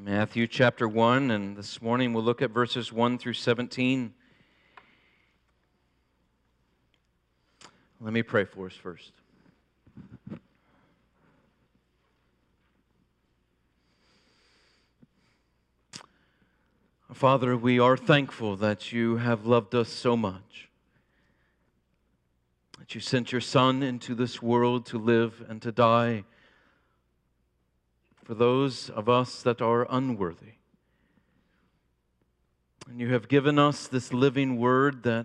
Matthew chapter 1, and this morning we'll look at verses 1 through 17. Let me pray for us first. Father, we are thankful that you have loved us so much, that you sent your Son into this world to live and to die for those of us that are unworthy. And you have given us this living word that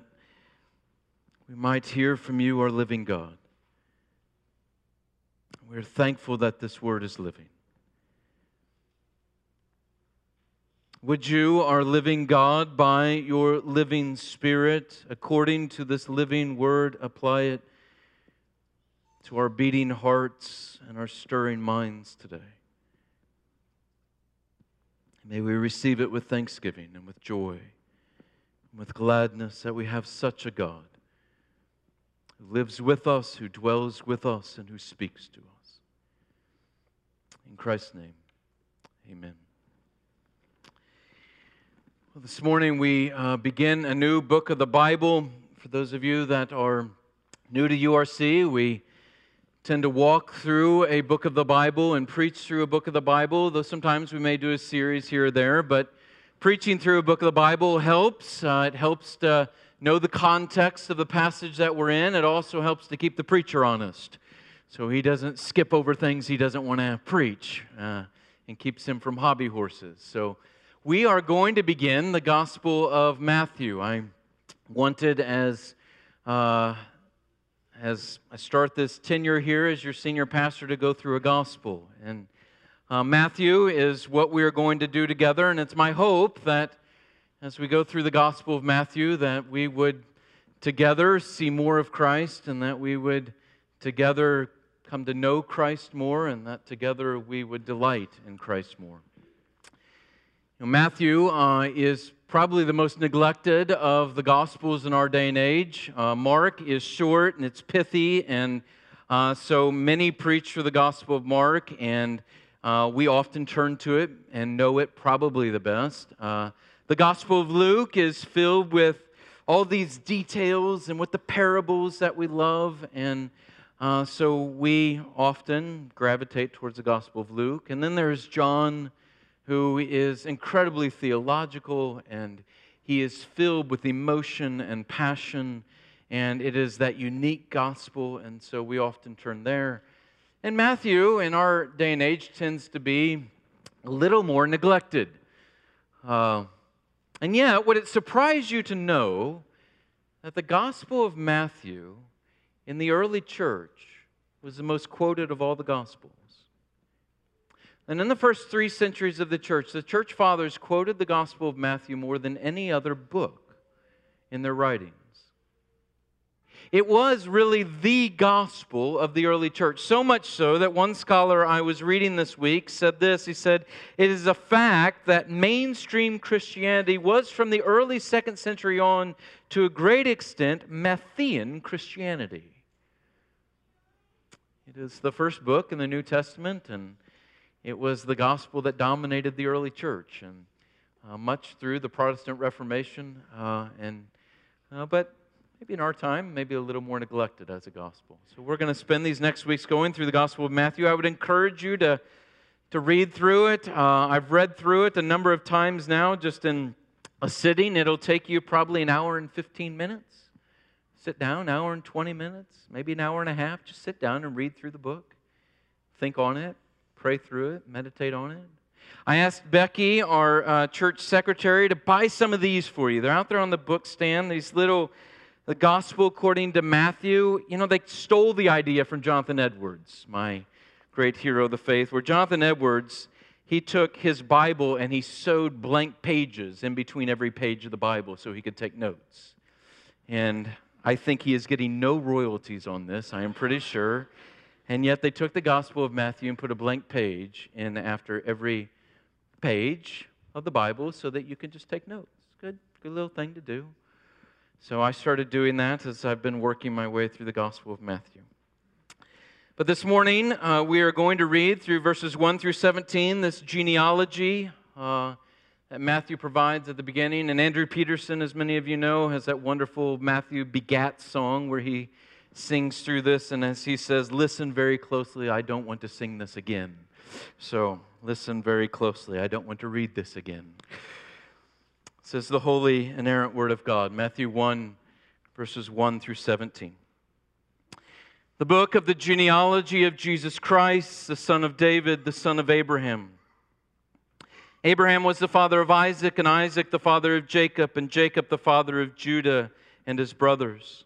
we might hear from you, our living God. We're thankful that this word is living. Would you, our living God, by your living Spirit, according to this living word, apply it to our beating hearts and our stirring minds today? May we receive it with thanksgiving and with joy and with gladness that we have such a God who lives with us, who dwells with us, and who speaks to us. In Christ's name, amen. Well, this morning we uh, begin a new book of the Bible. For those of you that are new to URC, we tend to walk through a book of the Bible and preach through a book of the Bible, though sometimes we may do a series here or there, but preaching through a book of the Bible helps. Uh, it helps to know the context of the passage that we're in. It also helps to keep the preacher honest. So he doesn't skip over things he doesn't want to preach uh, and keeps him from hobby horses. So we are going to begin the Gospel of Matthew. I wanted as uh, as I start this tenure here as your senior pastor to go through a gospel. And uh, Matthew is what we are going to do together, and it's my hope that as we go through the gospel of Matthew, that we would together see more of Christ, and that we would together come to know Christ more, and that together we would delight in Christ more. Know, Matthew uh, is probably the most neglected of the Gospels in our day and age. Uh, Mark is short and it's pithy, and uh, so many preach for the Gospel of Mark, and uh, we often turn to it and know it probably the best. Uh, the Gospel of Luke is filled with all these details and with the parables that we love, and uh, so we often gravitate towards the Gospel of Luke. And then there's John who is incredibly theological and he is filled with emotion and passion. And it is that unique gospel, and so we often turn there. And Matthew, in our day and age, tends to be a little more neglected. Uh, and yet, would it surprise you to know that the Gospel of Matthew in the early church was the most quoted of all the Gospels? And in the first three centuries of the church, the church fathers quoted the Gospel of Matthew more than any other book in their writings. It was really the gospel of the early church, so much so that one scholar I was reading this week said this. He said, It is a fact that mainstream Christianity was from the early second century on to a great extent Matthean Christianity. It is the first book in the New Testament, and it was the gospel that dominated the early church, and uh, much through the Protestant Reformation. Uh, and uh, but maybe in our time, maybe a little more neglected as a gospel. So we're going to spend these next weeks going through the Gospel of Matthew. I would encourage you to to read through it. Uh, I've read through it a number of times now, just in a sitting. It'll take you probably an hour and 15 minutes. Sit down, an hour and 20 minutes, maybe an hour and a half. Just sit down and read through the book. Think on it pray through it, meditate on it. I asked Becky, our uh, church secretary, to buy some of these for you. They're out there on the book stand, these little, the gospel according to Matthew. You know, they stole the idea from Jonathan Edwards, my great hero of the faith, where Jonathan Edwards, he took his Bible and he sewed blank pages in between every page of the Bible so he could take notes. And I think he is getting no royalties on this, I am pretty sure. And yet they took the Gospel of Matthew and put a blank page in after every page of the Bible so that you can just take notes. Good, good little thing to do. So I started doing that as I've been working my way through the Gospel of Matthew. But this morning, uh, we are going to read through verses 1 through 17 this genealogy uh, that Matthew provides at the beginning. And Andrew Peterson, as many of you know, has that wonderful Matthew Begat song where he sings through this. And as he says, Listen very closely, I don't want to sing this again. So listen very closely, I don't want to read this again. It says the holy, inerrant word of God, Matthew 1, verses 1 through 17. The book of the genealogy of Jesus Christ, the son of David, the son of Abraham. Abraham was the father of Isaac, and Isaac the father of Jacob, and Jacob the father of Judah and his brothers.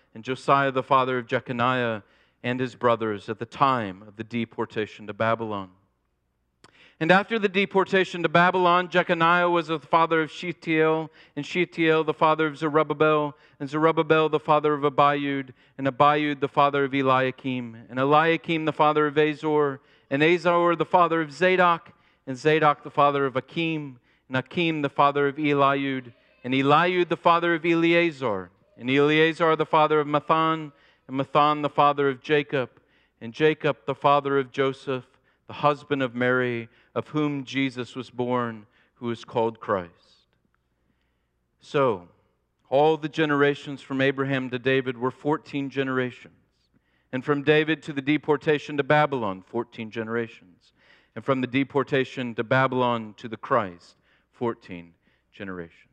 and Josiah the father of Jeconiah and his brothers at the time of the deportation to Babylon. And after the deportation to Babylon, Jeconiah was the father of Shealtiel, and Shealtiel the father of Zerubbabel, and Zerubbabel the father of Abiud, and Abiud the father of Eliakim, and Eliakim the father of Azor, and Azor the father of Zadok, and Zadok the father of Achim, and Achim the father of Eliud, and Eliud the father of Eleazar, and Eleazar the father of Matthan, and Matthan the father of Jacob, and Jacob the father of Joseph, the husband of Mary, of whom Jesus was born, who is called Christ. So, all the generations from Abraham to David were 14 generations. And from David to the deportation to Babylon, 14 generations. And from the deportation to Babylon to the Christ, 14 generations.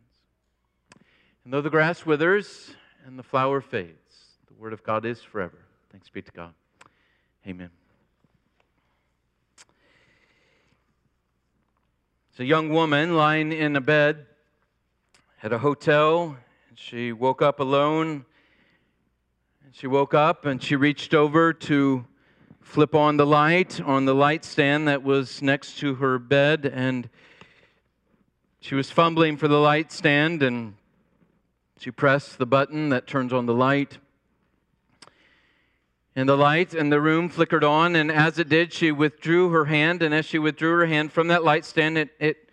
And though the grass withers and the flower fades, the word of God is forever. Thanks be to God. Amen. It's a young woman lying in a bed at a hotel. She woke up alone. And she woke up and she reached over to flip on the light on the light stand that was next to her bed and she was fumbling for the light stand and she pressed the button that turns on the light and the light in the room flickered on, and as it did, she withdrew her hand, and as she withdrew her hand from that light stand, it, it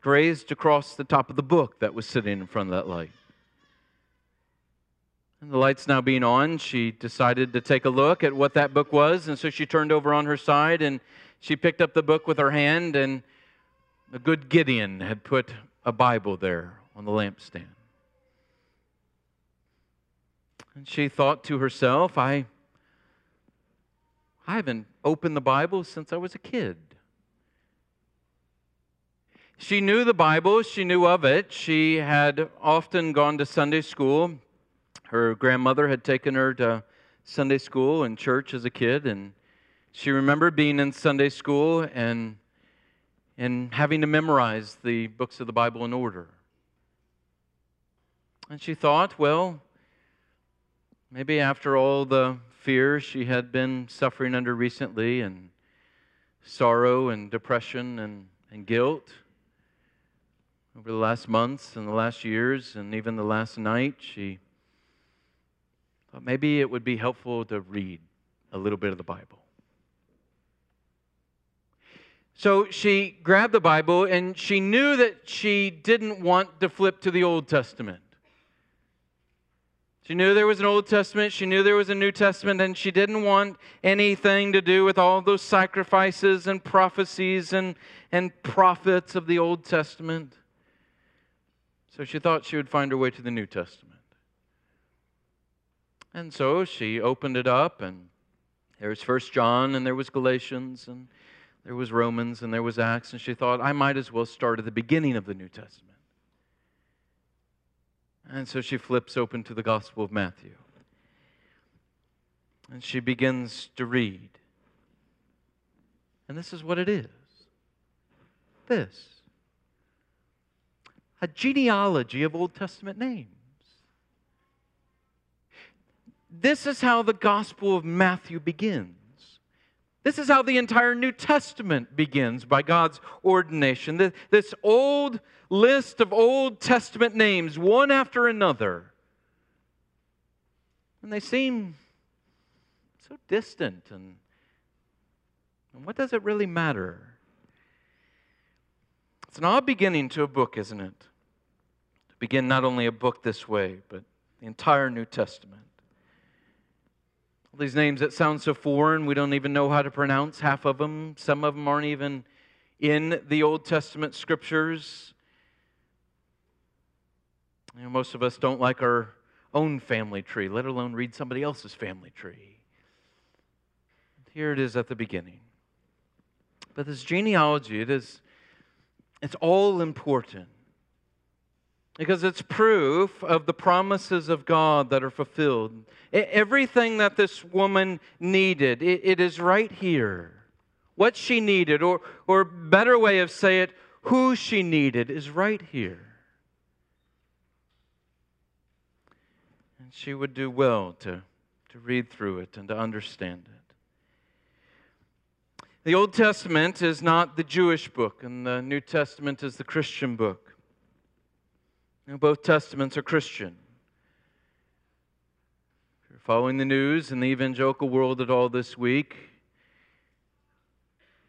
grazed across the top of the book that was sitting in front of that light. And the light's now being on. She decided to take a look at what that book was, and so she turned over on her side and she picked up the book with her hand, and a good Gideon had put a Bible there on the lampstand. And she thought to herself, I I haven't opened the Bible since I was a kid. She knew the Bible, she knew of it. She had often gone to Sunday school. Her grandmother had taken her to Sunday school and church as a kid, and she remembered being in Sunday school and, and having to memorize the books of the Bible in order. And she thought, well, maybe after all the fear she had been suffering under recently, and sorrow and depression and, and guilt over the last months and the last years and even the last night, she thought maybe it would be helpful to read a little bit of the Bible. So she grabbed the Bible and she knew that she didn't want to flip to the Old Testament. She knew there was an Old Testament, she knew there was a New Testament, and she didn't want anything to do with all those sacrifices and prophecies and, and prophets of the Old Testament. So she thought she would find her way to the New Testament. And so she opened it up, and there was First John, and there was Galatians, and there was Romans, and there was Acts, and she thought, I might as well start at the beginning of the New Testament. And so she flips open to the Gospel of Matthew. And she begins to read. And this is what it is this a genealogy of Old Testament names. This is how the Gospel of Matthew begins. This is how the entire New Testament begins by God's ordination. This old list of Old Testament names, one after another. And they seem so distant. And, and what does it really matter? It's an odd beginning to a book, isn't it? To begin not only a book this way, but the entire New Testament. These names that sound so foreign, we don't even know how to pronounce half of them. Some of them aren't even in the Old Testament scriptures. You know, most of us don't like our own family tree, let alone read somebody else's family tree. Here it is at the beginning. But this genealogy, it is it's all important because it's proof of the promises of God that are fulfilled. Everything that this woman needed, it is right here. What she needed, or, or better way of say it, who she needed, is right here. And she would do well to, to read through it and to understand it. The Old Testament is not the Jewish book, and the New Testament is the Christian book. Know, both testaments are Christian. If you're following the news in the evangelical world at all this week, I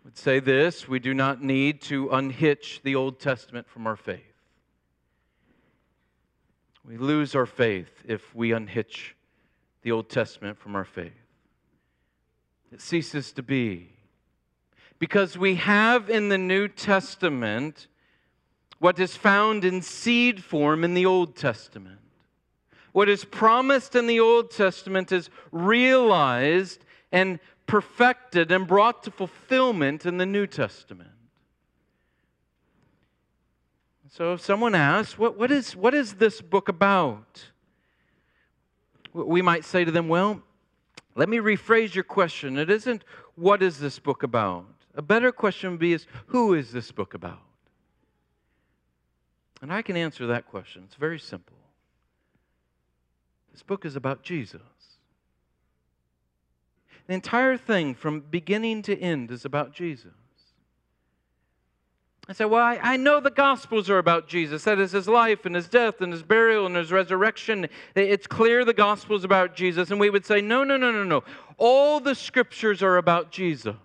would say this we do not need to unhitch the Old Testament from our faith. We lose our faith if we unhitch the Old Testament from our faith. It ceases to be because we have in the New Testament what is found in seed form in the Old Testament. What is promised in the Old Testament is realized and perfected and brought to fulfillment in the New Testament. So if someone asks, what, what, is, what is this book about? We might say to them, well, let me rephrase your question. It isn't, what is this book about? A better question would be is who is this book about? And I can answer that question. It's very simple. This book is about Jesus. The entire thing from beginning to end is about Jesus. I say, well, I, I, know the Gospels are about Jesus. That is his life and his death and his burial and his resurrection. It's clear the Gospel's about Jesus. And we would say, no, no, no, no, no. All the Scriptures are about Jesus.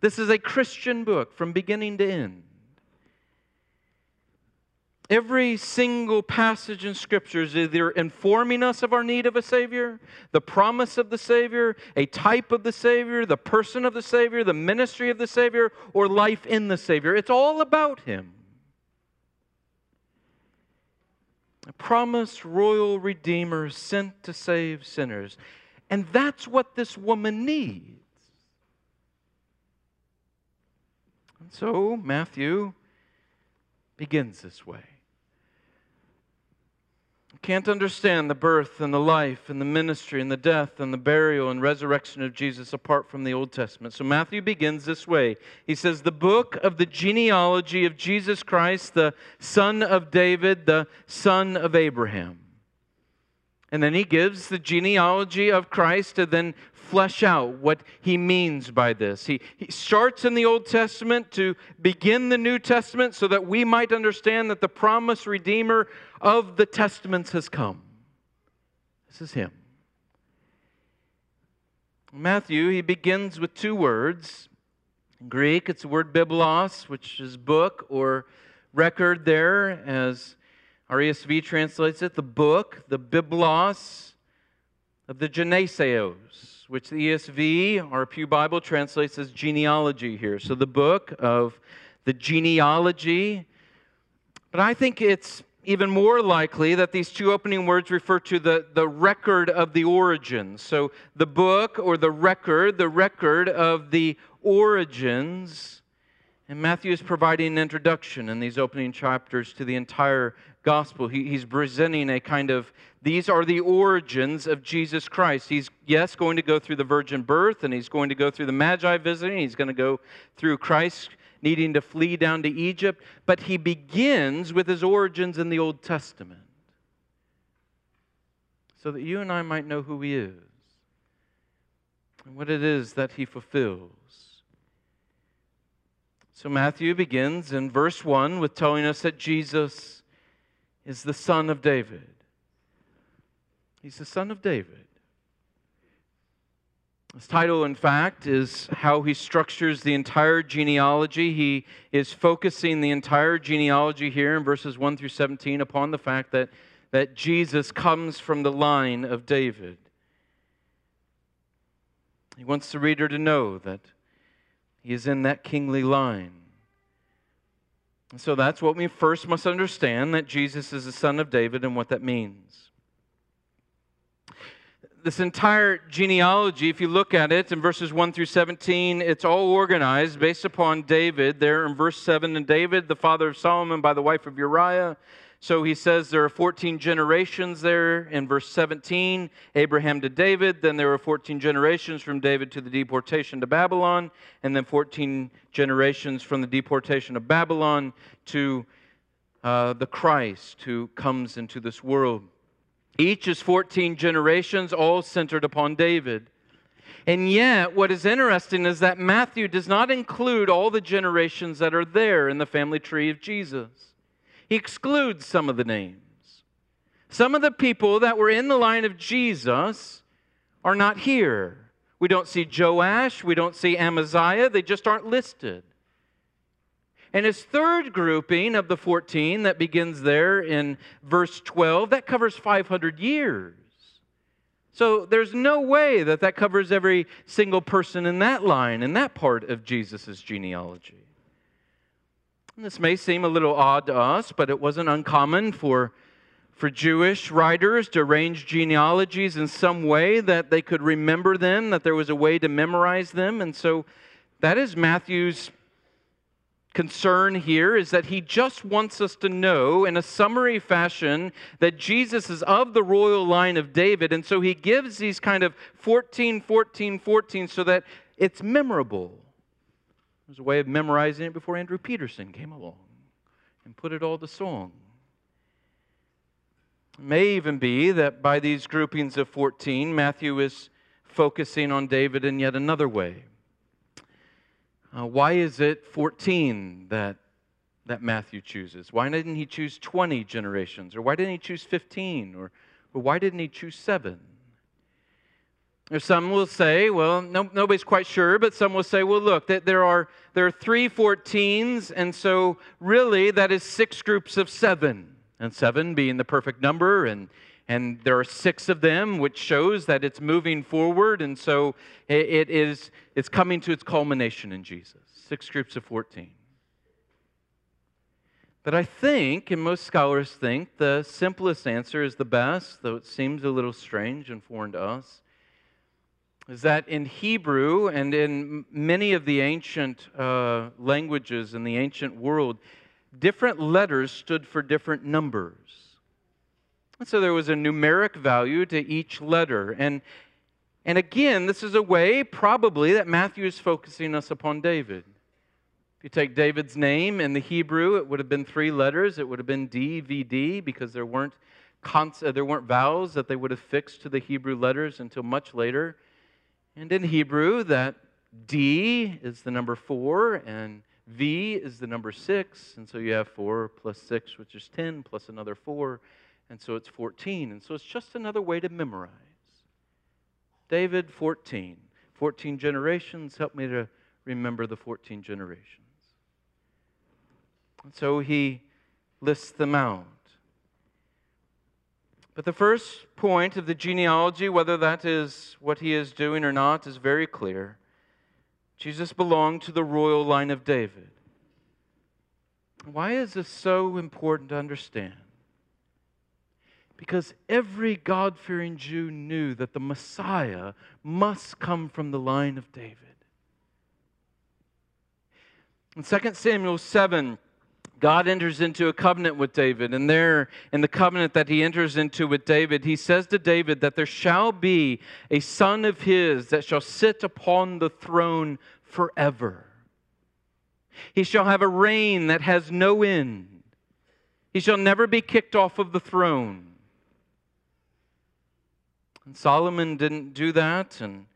This is a Christian book from beginning to end. Every single passage in Scripture is either informing us of our need of a Savior, the promise of the Savior, a type of the Savior, the person of the Savior, the ministry of the Savior, or life in the Savior. It's all about Him. A promised royal Redeemer sent to save sinners. And that's what this woman needs. And so Matthew begins this way. Can't understand the birth and the life and the ministry and the death and the burial and resurrection of Jesus apart from the Old Testament. So Matthew begins this way. He says, The book of the genealogy of Jesus Christ, the son of David, the son of Abraham. And then he gives the genealogy of Christ to then flesh out what he means by this. He, he starts in the Old Testament to begin the New Testament so that we might understand that the promised Redeemer of the Testaments has come. This is him. Matthew, he begins with two words. In Greek, it's the word biblos, which is book or record there, as our ESV translates it, the book, the biblos of the Geneseos which the ESV, our Pew Bible, translates as genealogy here. So the book of the genealogy. But I think it's even more likely that these two opening words refer to the, the record of the origins. So the book or the record, the record of the origins. And Matthew is providing an introduction in these opening chapters to the entire gospel. He, he's presenting a kind of, these are the origins of Jesus Christ. He's, yes, going to go through the virgin birth, and he's going to go through the Magi visiting, he's going to go through Christ needing to flee down to Egypt, but he begins with his origins in the Old Testament so that you and I might know who he is and what it is that he fulfills. So Matthew begins in verse 1 with telling us that Jesus is the son of David. He's the son of David. His title, in fact, is how he structures the entire genealogy. He is focusing the entire genealogy here in verses 1 through 17 upon the fact that, that Jesus comes from the line of David. He wants the reader to know that he is in that kingly line. So that's what we first must understand that Jesus is the son of David and what that means. This entire genealogy, if you look at it in verses 1 through 17, it's all organized based upon David. There in verse 7, and David, the father of Solomon by the wife of Uriah, so he says there are 14 generations there in verse 17 Abraham to David, then there were 14 generations from David to the deportation to Babylon, and then 14 generations from the deportation of Babylon to uh, the Christ who comes into this world. Each is 14 generations, all centered upon David. And yet, what is interesting is that Matthew does not include all the generations that are there in the family tree of Jesus he excludes some of the names. Some of the people that were in the line of Jesus are not here. We don't see Joash, we don't see Amaziah, they just aren't listed. And his third grouping of the 14 that begins there in verse 12, that covers 500 years. So there's no way that that covers every single person in that line, in that part of Jesus' genealogy. This may seem a little odd to us, but it wasn't uncommon for, for Jewish writers to arrange genealogies in some way that they could remember them, that there was a way to memorize them. And so that is Matthew's concern here is that he just wants us to know in a summary fashion that Jesus is of the royal line of David. And so he gives these kind of 14, 14, 14 so that it's memorable. There's a way of memorizing it before Andrew Peterson came along and put it all to song. It may even be that by these groupings of 14, Matthew is focusing on David in yet another way. Uh, why is it 14 that, that Matthew chooses? Why didn't he choose 20 generations? Or why didn't he choose 15? Or, or why didn't he choose 7? Or some will say, well, no, nobody's quite sure, but some will say, well, look, that there are there are three 14s, and so really that is six groups of seven, and seven being the perfect number, and and there are six of them, which shows that it's moving forward, and so it, is it's coming to its culmination in Jesus. Six groups of 14. But I think, and most scholars think, the simplest answer is the best, though it seems a little strange and foreign to us is that in Hebrew and in many of the ancient uh, languages in the ancient world, different letters stood for different numbers. And so there was a numeric value to each letter. And, and again, this is a way probably that Matthew is focusing us upon David. If you take David's name in the Hebrew, it would have been three letters. It would have been D, V, D, because there weren't, cons- uh, there weren't vowels that they would have fixed to the Hebrew letters until much later. And in Hebrew, that D is the number four, and V is the number six. And so you have four plus six, which is 10, plus another four. And so it's 14. And so it's just another way to memorize. David, 14. 14 generations. Help me to remember the 14 generations. And so he lists them out. But the first point of the genealogy, whether that is what he is doing or not, is very clear. Jesus belonged to the royal line of David. Why is this so important to understand? Because every God fearing Jew knew that the Messiah must come from the line of David. In 2 Samuel 7, God enters into a covenant with David, and there, in the covenant that he enters into with David, he says to David that there shall be a son of his that shall sit upon the throne forever. He shall have a reign that has no end. He shall never be kicked off of the throne. And Solomon didn't do that, and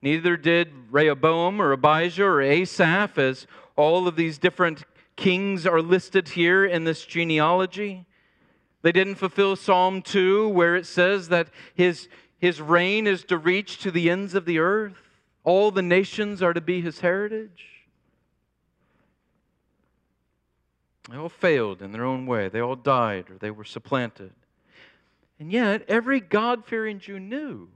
neither did Rehoboam or Abijah or Asaph, as all of these different kings are listed here in this genealogy. They didn't fulfill Psalm 2, where it says that his, his reign is to reach to the ends of the earth. All the nations are to be his heritage. They all failed in their own way. They all died or they were supplanted. And yet, every God fearing Jew knew.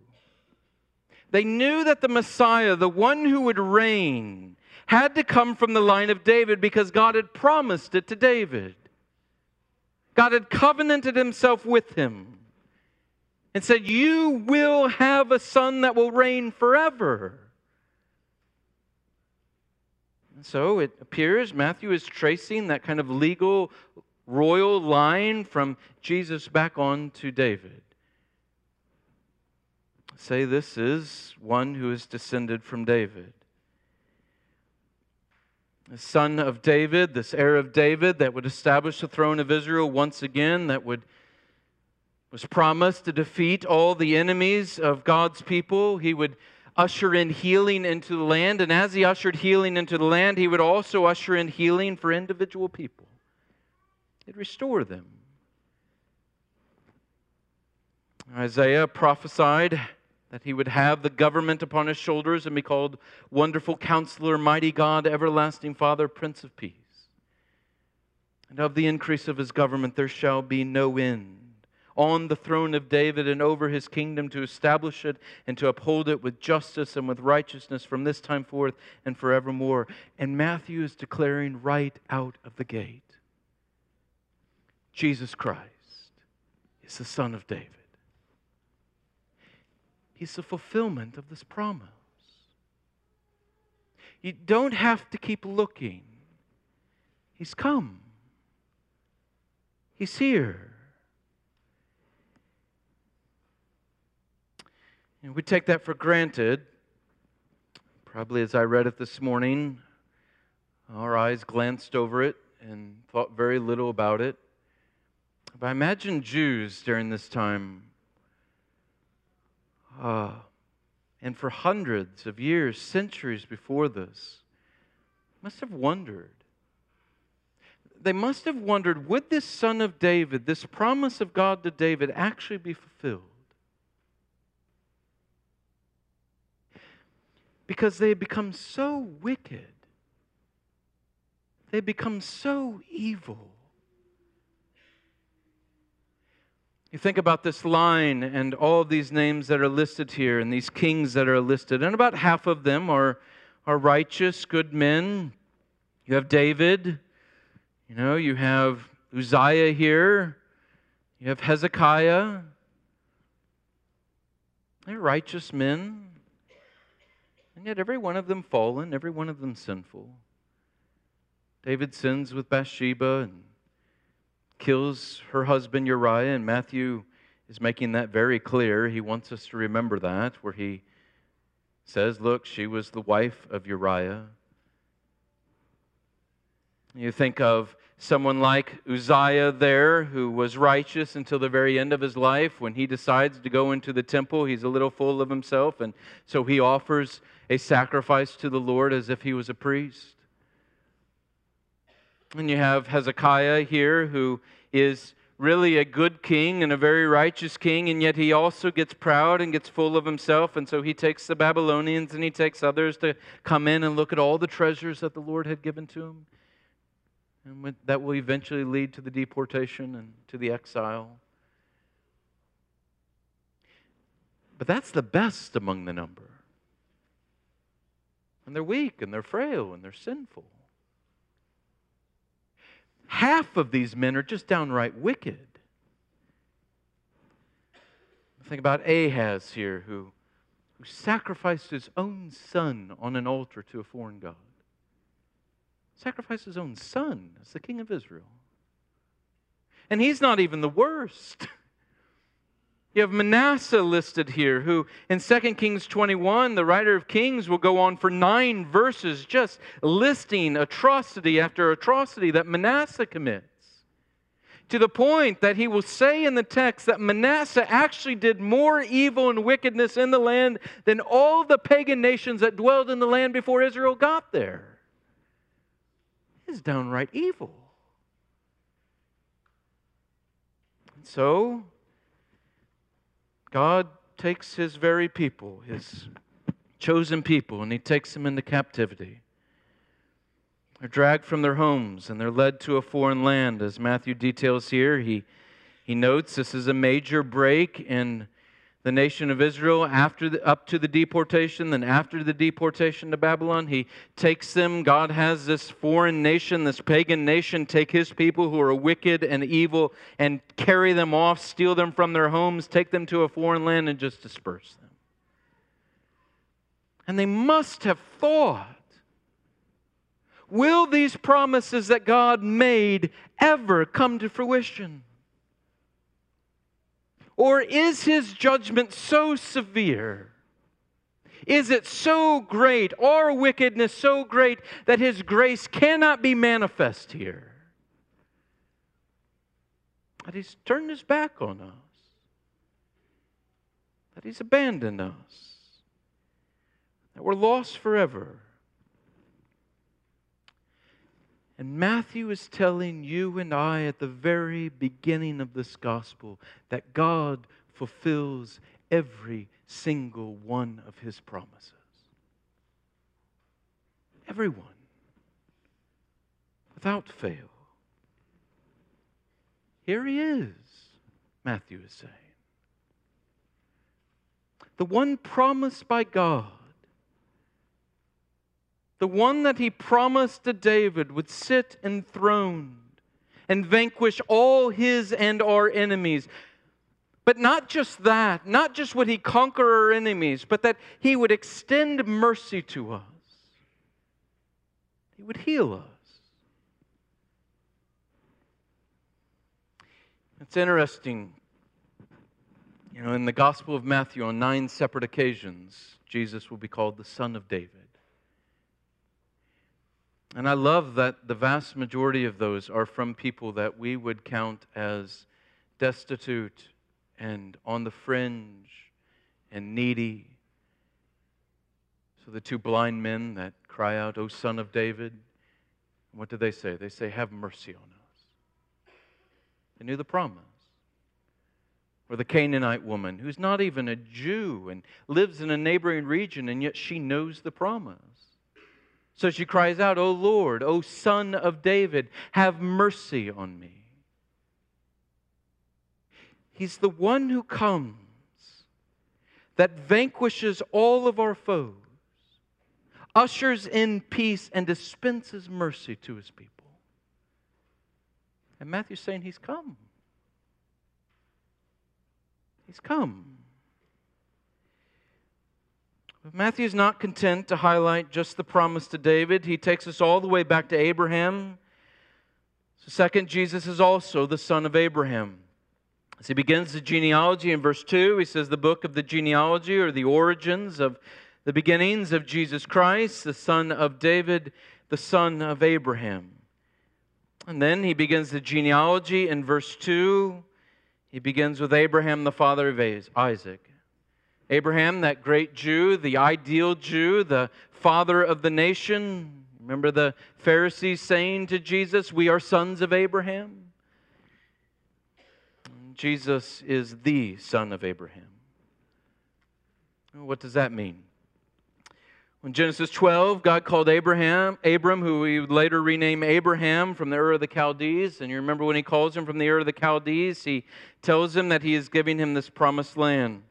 They knew that the Messiah, the one who would reign, had to come from the line of David because God had promised it to David. God had covenanted himself with him and said, You will have a son that will reign forever. And so it appears Matthew is tracing that kind of legal royal line from Jesus back on to David. Say this is one who is descended from David the son of David, this heir of David that would establish the throne of Israel once again, that would was promised to defeat all the enemies of God's people. He would usher in healing into the land, and as he ushered healing into the land, he would also usher in healing for individual people. He'd restore them. Isaiah prophesied that he would have the government upon his shoulders and be called Wonderful Counselor, Mighty God, Everlasting Father, Prince of Peace. And of the increase of his government there shall be no end. On the throne of David and over his kingdom to establish it and to uphold it with justice and with righteousness from this time forth and forevermore. And Matthew is declaring right out of the gate Jesus Christ is the Son of David. He's the fulfillment of this promise. You don't have to keep looking. He's come. He's here. And we take that for granted. Probably as I read it this morning, our eyes glanced over it and thought very little about it. But I imagine Jews during this time uh, and for hundreds of years, centuries before this, must have wondered. They must have wondered would this son of David, this promise of God to David, actually be fulfilled? Because they had become so wicked, they had become so evil You think about this line and all of these names that are listed here and these kings that are listed, and about half of them are, are righteous, good men. You have David, you know, you have Uzziah here, you have Hezekiah. They're righteous men. And yet, every one of them fallen, every one of them sinful. David sins with Bathsheba and kills her husband Uriah, and Matthew is making that very clear. He wants us to remember that, where he says, Look, she was the wife of Uriah. You think of someone like Uzziah there, who was righteous until the very end of his life. When he decides to go into the temple, he's a little full of himself, and so he offers a sacrifice to the Lord as if he was a priest. And you have Hezekiah here, who is really a good king and a very righteous king, and yet he also gets proud and gets full of himself. And so he takes the Babylonians and he takes others to come in and look at all the treasures that the Lord had given to him. And that will eventually lead to the deportation and to the exile. But that's the best among the number. And they're weak and they're frail and they're sinful. Half of these men are just downright wicked. Think about Ahaz here, who, who sacrificed his own son on an altar to a foreign God. sacrificed his own son as the king of Israel. And he's not even the worst. You have Manasseh listed here, who in 2 Kings 21, the writer of Kings will go on for nine verses just listing atrocity after atrocity that Manasseh commits. To the point that he will say in the text that Manasseh actually did more evil and wickedness in the land than all the pagan nations that dwelled in the land before Israel got there. It's downright evil. So, God takes his very people, his chosen people, and he takes them into captivity. They're dragged from their homes and they're led to a foreign land. As Matthew details here, he, he notes this is a major break in the nation of Israel after the, up to the deportation, then after the deportation to Babylon, he takes them. God has this foreign nation, this pagan nation, take his people who are wicked and evil and carry them off, steal them from their homes, take them to a foreign land, and just disperse them. And they must have thought will these promises that God made ever come to fruition? Or is his judgment so severe? Is it so great, our wickedness so great, that his grace cannot be manifest here? That he's turned his back on us, that he's abandoned us, that we're lost forever. And Matthew is telling you and I at the very beginning of this gospel that God fulfills every single one of his promises. Everyone. Without fail. Here he is, Matthew is saying. The one promised by God the one that he promised to David would sit enthroned and vanquish all his and our enemies. But not just that, not just would he conquer our enemies, but that he would extend mercy to us. He would heal us. It's interesting. You know, in the Gospel of Matthew, on nine separate occasions, Jesus will be called the Son of David. And I love that the vast majority of those are from people that we would count as destitute and on the fringe and needy. So the two blind men that cry out, O son of David, what do they say? They say, Have mercy on us. They knew the promise. Or the Canaanite woman who's not even a Jew and lives in a neighboring region, and yet she knows the promise. So she cries out, O Lord, O Son of David, have mercy on me. He's the one who comes that vanquishes all of our foes, ushers in peace, and dispenses mercy to his people. And Matthew's saying he's come. He's come. Mm-hmm. Matthew's not content to highlight just the promise to David. He takes us all the way back to Abraham. So second, Jesus is also the son of Abraham. As he begins the genealogy in verse 2, he says, The book of the genealogy or the origins of the beginnings of Jesus Christ, the son of David, the son of Abraham. And then he begins the genealogy in verse 2. He begins with Abraham, the father of Isaac. Abraham, that great Jew, the ideal Jew, the father of the nation. Remember the Pharisees saying to Jesus, We are sons of Abraham? Jesus is the son of Abraham. What does that mean? In Genesis 12, God called Abraham, Abram, who we would later rename Abraham from the Ur of the Chaldees. And you remember when he calls him from the Ur of the Chaldees, he tells him that he is giving him this promised land.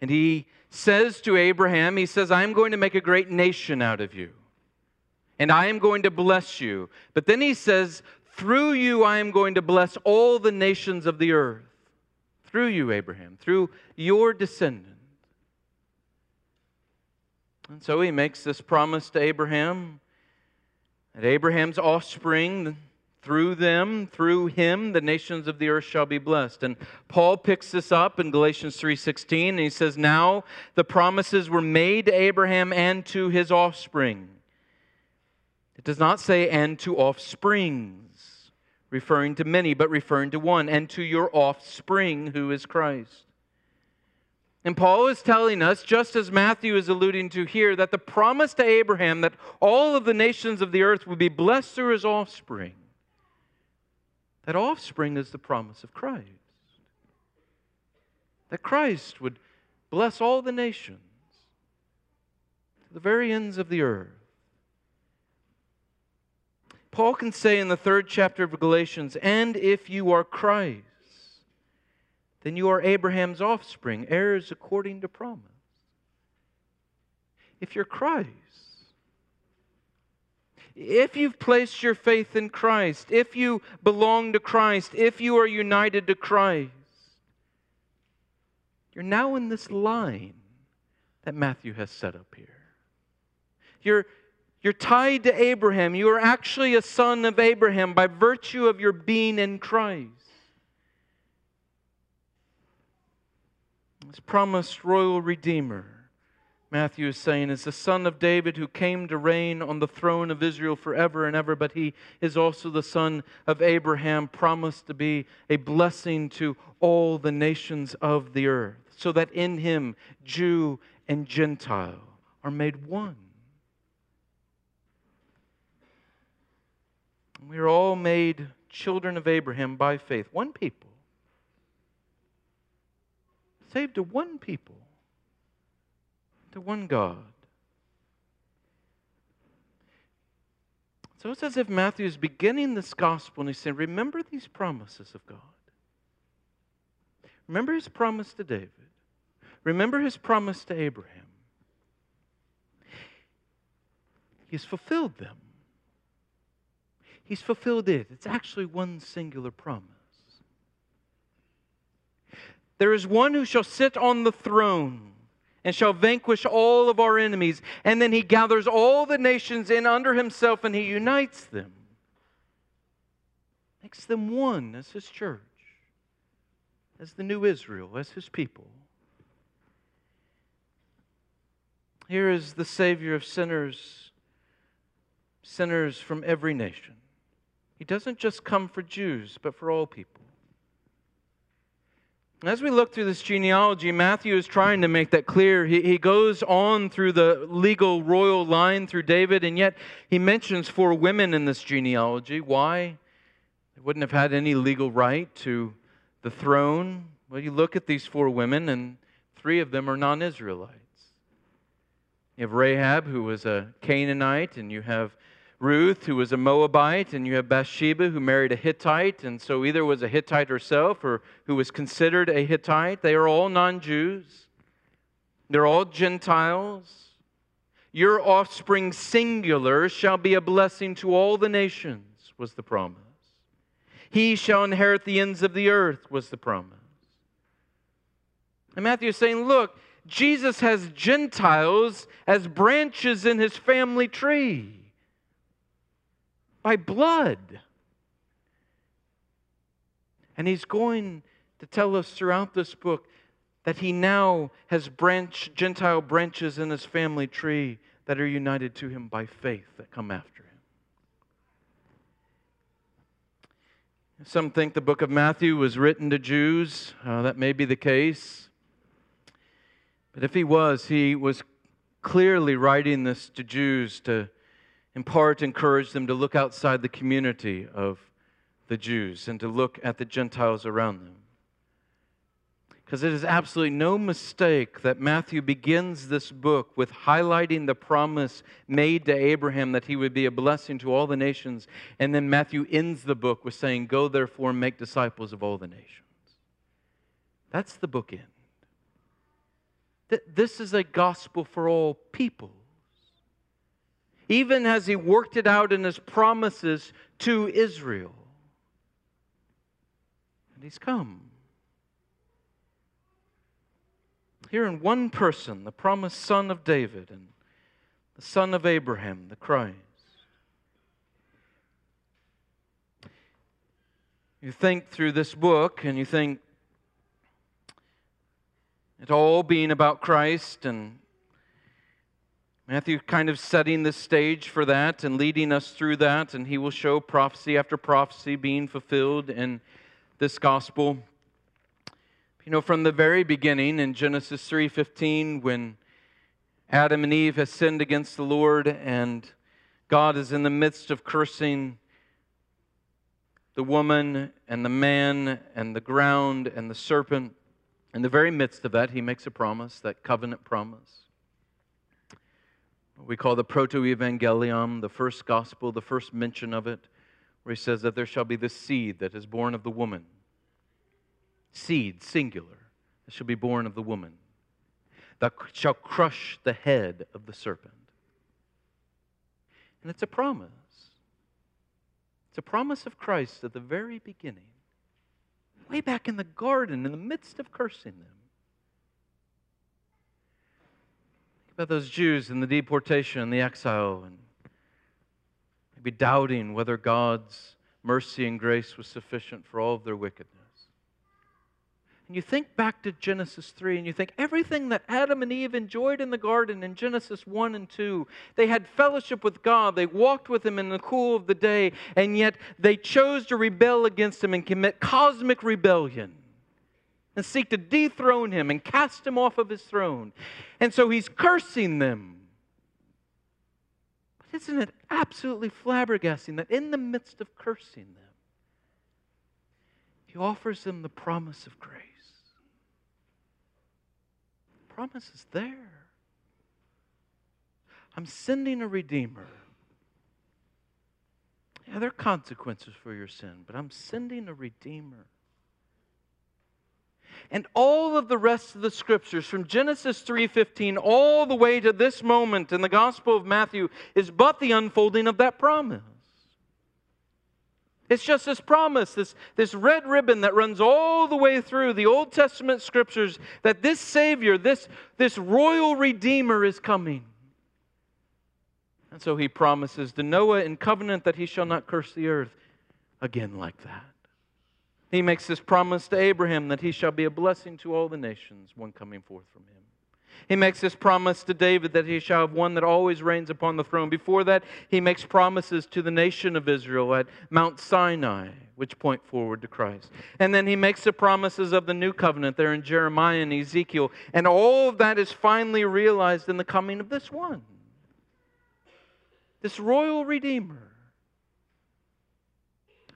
And he says to Abraham, He says, I am going to make a great nation out of you, and I am going to bless you. But then he says, Through you I am going to bless all the nations of the earth. Through you, Abraham, through your descendant. And so he makes this promise to Abraham. And Abraham's offspring, through them, through him, the nations of the earth shall be blessed. And Paul picks this up in Galatians 3:16 and he says, "Now the promises were made to Abraham and to his offspring." It does not say and to offsprings, referring to many, but referring to one, and to your offspring who is Christ. And Paul is telling us, just as Matthew is alluding to here, that the promise to Abraham that all of the nations of the earth would be blessed through his offspring, that offspring is the promise of Christ. That Christ would bless all the nations to the very ends of the earth. Paul can say in the third chapter of Galatians, and if you are Christ, then you are Abraham's offspring, heirs according to promise. If you're Christ, if you've placed your faith in Christ, if you belong to Christ, if you are united to Christ, you're now in this line that Matthew has set up here. You're, you're tied to Abraham. You are actually a son of Abraham by virtue of your being in Christ. This promised royal redeemer, Matthew is saying, is the son of David who came to reign on the throne of Israel forever and ever, but he is also the son of Abraham, promised to be a blessing to all the nations of the earth, so that in him Jew and Gentile are made one. We are all made children of Abraham by faith, one people. Saved to one people, to one God. So it's as if Matthew is beginning this gospel and he's saying, Remember these promises of God. Remember his promise to David. Remember his promise to Abraham. He's fulfilled them. He's fulfilled it. It's actually one singular promise. There is one who shall sit on the throne and shall vanquish all of our enemies. And then he gathers all the nations in under himself and he unites them, makes them one as his church, as the new Israel, as his people. Here is the Savior of sinners, sinners from every nation. He doesn't just come for Jews, but for all people. As we look through this genealogy, Matthew is trying to make that clear. He, he goes on through the legal royal line through David, and yet he mentions four women in this genealogy. Why? They wouldn't have had any legal right to the throne. Well, you look at these four women, and three of them are non Israelites. You have Rahab, who was a Canaanite, and you have Ruth, who was a Moabite, and you have Bathsheba, who married a Hittite, and so either was a Hittite herself or who was considered a Hittite. They are all non Jews, they're all Gentiles. Your offspring singular shall be a blessing to all the nations, was the promise. He shall inherit the ends of the earth, was the promise. And Matthew is saying, look, Jesus has Gentiles as branches in his family tree by blood. And he's going to tell us throughout this book that he now has branch, Gentile branches in his family tree that are united to him by faith that come after him. Some think the book of Matthew was written to Jews. Uh, that may be the case. But if he was, he was clearly writing this to Jews to in part encourage them to look outside the community of the Jews and to look at the Gentiles around them. Because it is absolutely no mistake that Matthew begins this book with highlighting the promise made to Abraham that he would be a blessing to all the nations. And then Matthew ends the book with saying, Go therefore and make disciples of all the nations. That's the bookend. This is a gospel for all people even as he worked it out in his promises to Israel. And he's come. Here in one person, the promised son of David and the son of Abraham, the Christ. You think through this book and you think it all being about Christ and Matthew kind of setting the stage for that and leading us through that, and he will show prophecy after prophecy being fulfilled in this gospel. You know, from the very beginning in Genesis 3:15, when Adam and Eve have sinned against the Lord, and God is in the midst of cursing the woman and the man and the ground and the serpent. In the very midst of that, he makes a promise, that covenant promise we call the proto-evangelium, the first gospel, the first mention of it, where he says that there shall be this seed that is born of the woman. Seed, singular, that shall be born of the woman, that shall crush the head of the serpent. And it's a promise. It's a promise of Christ at the very beginning, way back in the garden, in the midst of cursing them. About those Jews in the deportation and the exile and maybe doubting whether God's mercy and grace was sufficient for all of their wickedness. And you think back to Genesis 3 and you think everything that Adam and Eve enjoyed in the garden in Genesis 1 and 2, they had fellowship with God, they walked with Him in the cool of the day, and yet they chose to rebel against Him and commit cosmic rebellion and seek to dethrone him and cast him off of his throne. And so he's cursing them. But isn't it absolutely flabbergasting that in the midst of cursing them, he offers them the promise of grace? The promise is there. I'm sending a Redeemer. Yeah, there are consequences for your sin, but I'm sending a Redeemer and all of the rest of the scriptures from Genesis 3:15 all the way to this moment in the Gospel of Matthew is but the unfolding of that promise. It's just this promise, this, this red ribbon that runs all the way through the Old Testament scriptures that this Savior, this, this royal Redeemer is coming. And so he promises to Noah in covenant that he shall not curse the earth again like that. He makes this promise to Abraham that he shall be a blessing to all the nations, one coming forth from him. He makes this promise to David that he shall have one that always reigns upon the throne. Before that, he makes promises to the nation of Israel at Mount Sinai, which point forward to Christ. And then he makes the promises of the new covenant there in Jeremiah and Ezekiel. And all of that is finally realized in the coming of this one, this royal Redeemer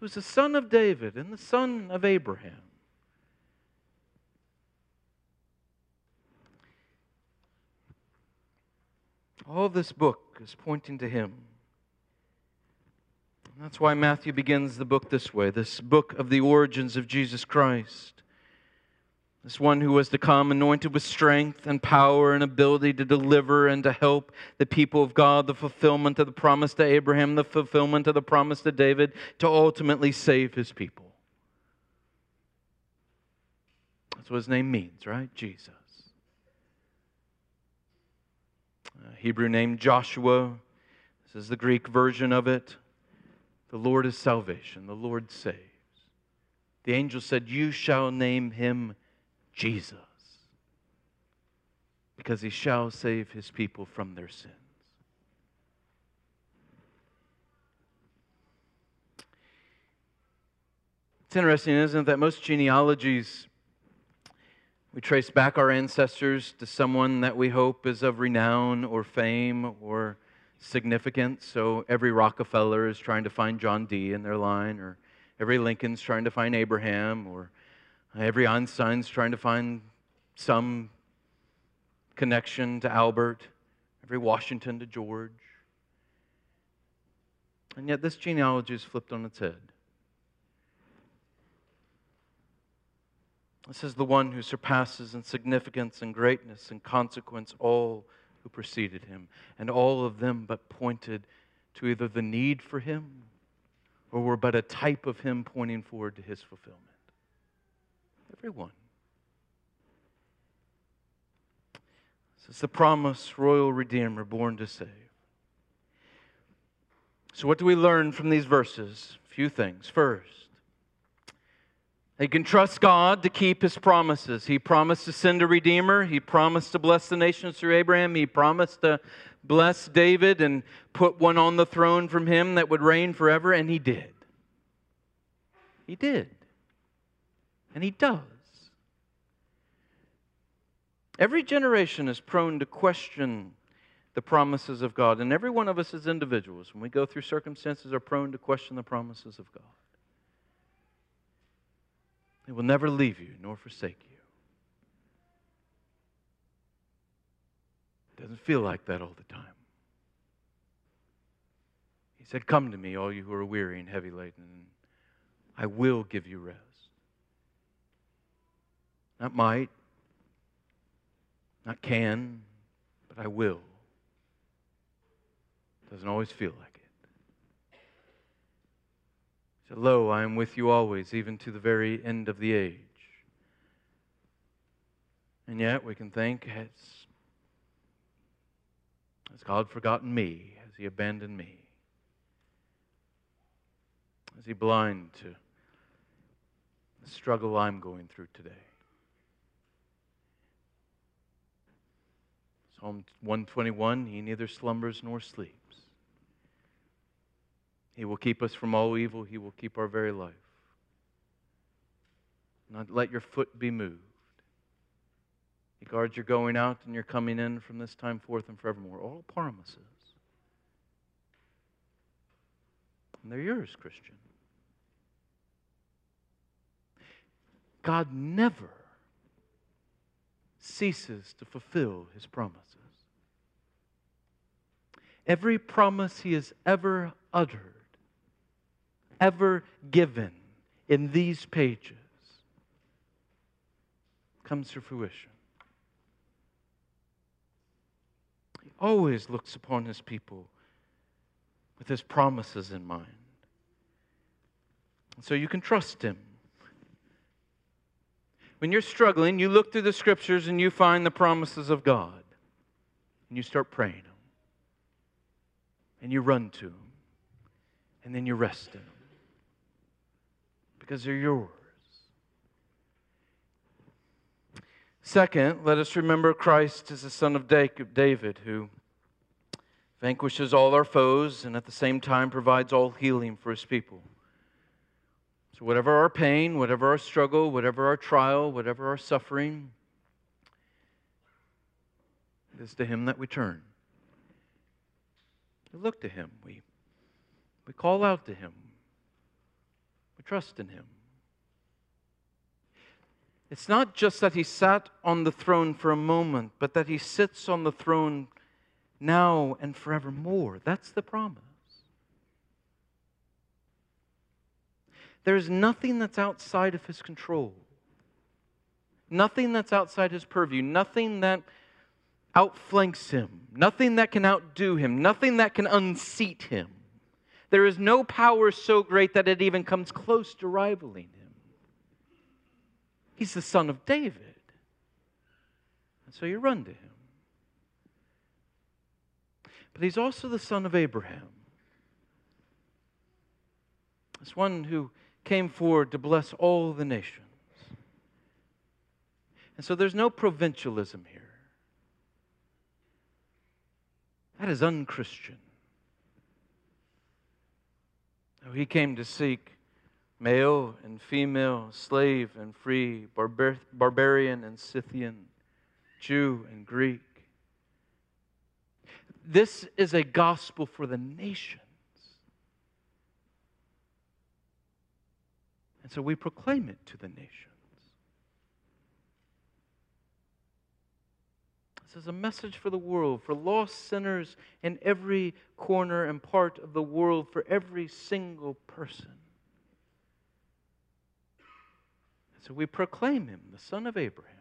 who's the son of David and the son of Abraham. All this book is pointing to him. that's why Matthew begins the book this way this book of the origins of Jesus Christ. This one who was to come anointed with strength and power and ability to deliver and to help the people of God, the fulfillment of the promise to Abraham, the fulfillment of the promise to David, to ultimately save his people. That's what his name means, right? Jesus. A Hebrew name Joshua. This is the Greek version of it. The Lord is salvation, the Lord saves. The angel said, You shall name him Jesus, because he shall save his people from their sins. It's interesting, isn't it, that most genealogies we trace back our ancestors to someone that we hope is of renown or fame or significance. So every Rockefeller is trying to find John D in their line, or every Lincoln's trying to find Abraham, or Every Einstein's trying to find some connection to Albert, every Washington to George. And yet, this genealogy is flipped on its head. This is the one who surpasses in significance and greatness and consequence all who preceded him, and all of them but pointed to either the need for him or were but a type of him pointing forward to his fulfillment. Everyone. This is the promised royal Redeemer born to save. So, what do we learn from these verses? A few things. First, He can trust God to keep his promises. He promised to send a redeemer. He promised to bless the nations through Abraham. He promised to bless David and put one on the throne from him that would reign forever, and he did. He did. And he does. Every generation is prone to question the promises of God, and every one of us as individuals, when we go through circumstances, are prone to question the promises of God. He will never leave you nor forsake you. It doesn't feel like that all the time. He said, Come to me, all you who are weary and heavy laden, and I will give you rest. Not might, not can, but I will. Doesn't always feel like it. He said, Lo, I am with you always, even to the very end of the age. And yet we can think, has, has God forgotten me? Has He abandoned me? Is He blind to the struggle I'm going through today? Psalm 121 He neither slumbers nor sleeps. He will keep us from all evil. He will keep our very life. Not let your foot be moved. He guards your going out and your coming in from this time forth and forevermore. All promises. And they're yours, Christian. God never ceases to fulfill his promises. Every promise he has ever uttered ever given in these pages comes to fruition. He always looks upon his people with his promises in mind. so you can trust him. When you're struggling, you look through the scriptures and you find the promises of God. And you start praying them. And you run to them. And then you rest in them because they're yours. Second, let us remember Christ as the son of David who vanquishes all our foes and at the same time provides all healing for his people. So, whatever our pain, whatever our struggle, whatever our trial, whatever our suffering, it is to him that we turn. We look to him. We, we call out to him. We trust in him. It's not just that he sat on the throne for a moment, but that he sits on the throne now and forevermore. That's the promise. There's nothing that's outside of his control, nothing that's outside his purview, nothing that outflanks him, nothing that can outdo him, nothing that can unseat him. There is no power so great that it even comes close to rivaling him. He's the son of David. And so you run to him. But he's also the son of Abraham. This one who came forward to bless all the nations. And so there's no provincialism here. That is unchristian. He came to seek male and female, slave and free, barbar- barbarian and Scythian, Jew and Greek. This is a gospel for the nations. So we proclaim it to the nations. This is a message for the world, for lost sinners in every corner and part of the world, for every single person. So we proclaim him, the son of Abraham.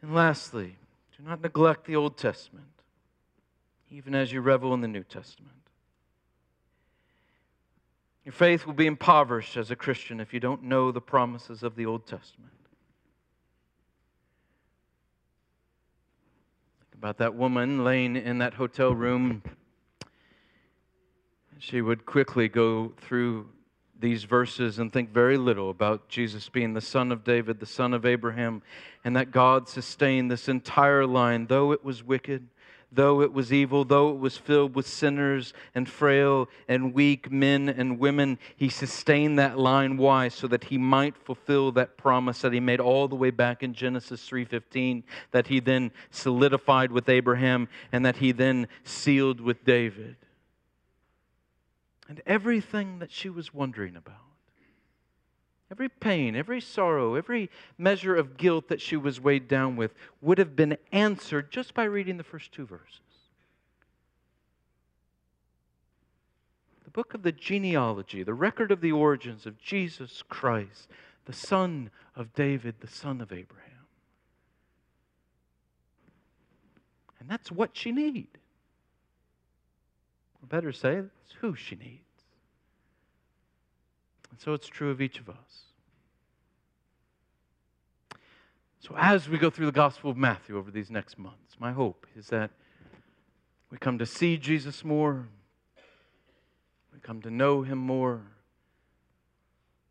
And lastly, do not neglect the Old Testament, even as you revel in the New Testament. Your faith will be impoverished as a Christian if you don't know the promises of the Old Testament. Think about that woman laying in that hotel room. She would quickly go through these verses and think very little about Jesus being the son of David, the son of Abraham, and that God sustained this entire line, though it was wicked, though it was evil, though it was filled with sinners and frail and weak men and women, he sustained that line. Why? So that he might fulfill that promise that he made all the way back in Genesis 3:15, that he then solidified with Abraham and that he then sealed with David and everything that she was wondering about. Every pain, every sorrow, every measure of guilt that she was weighed down with would have been answered just by reading the first two verses. The book of the genealogy, the record of the origins of Jesus Christ, the son of David, the son of Abraham. And that's what she needs. Or better say, it's who she needs. And so it's true of each of us. So, as we go through the Gospel of Matthew over these next months, my hope is that we come to see Jesus more, we come to know him more,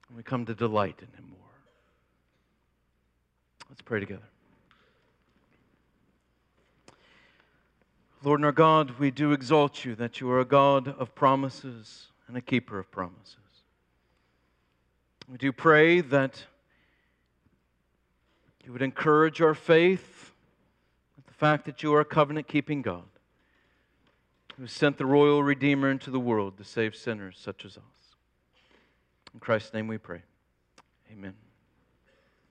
and we come to delight in him more. Let's pray together. Lord and our God, we do exalt you that you are a God of promises and a keeper of promises. We do pray that you would encourage our faith with the fact that you are a covenant keeping God who sent the royal Redeemer into the world to save sinners such as us. In Christ's name we pray. Amen.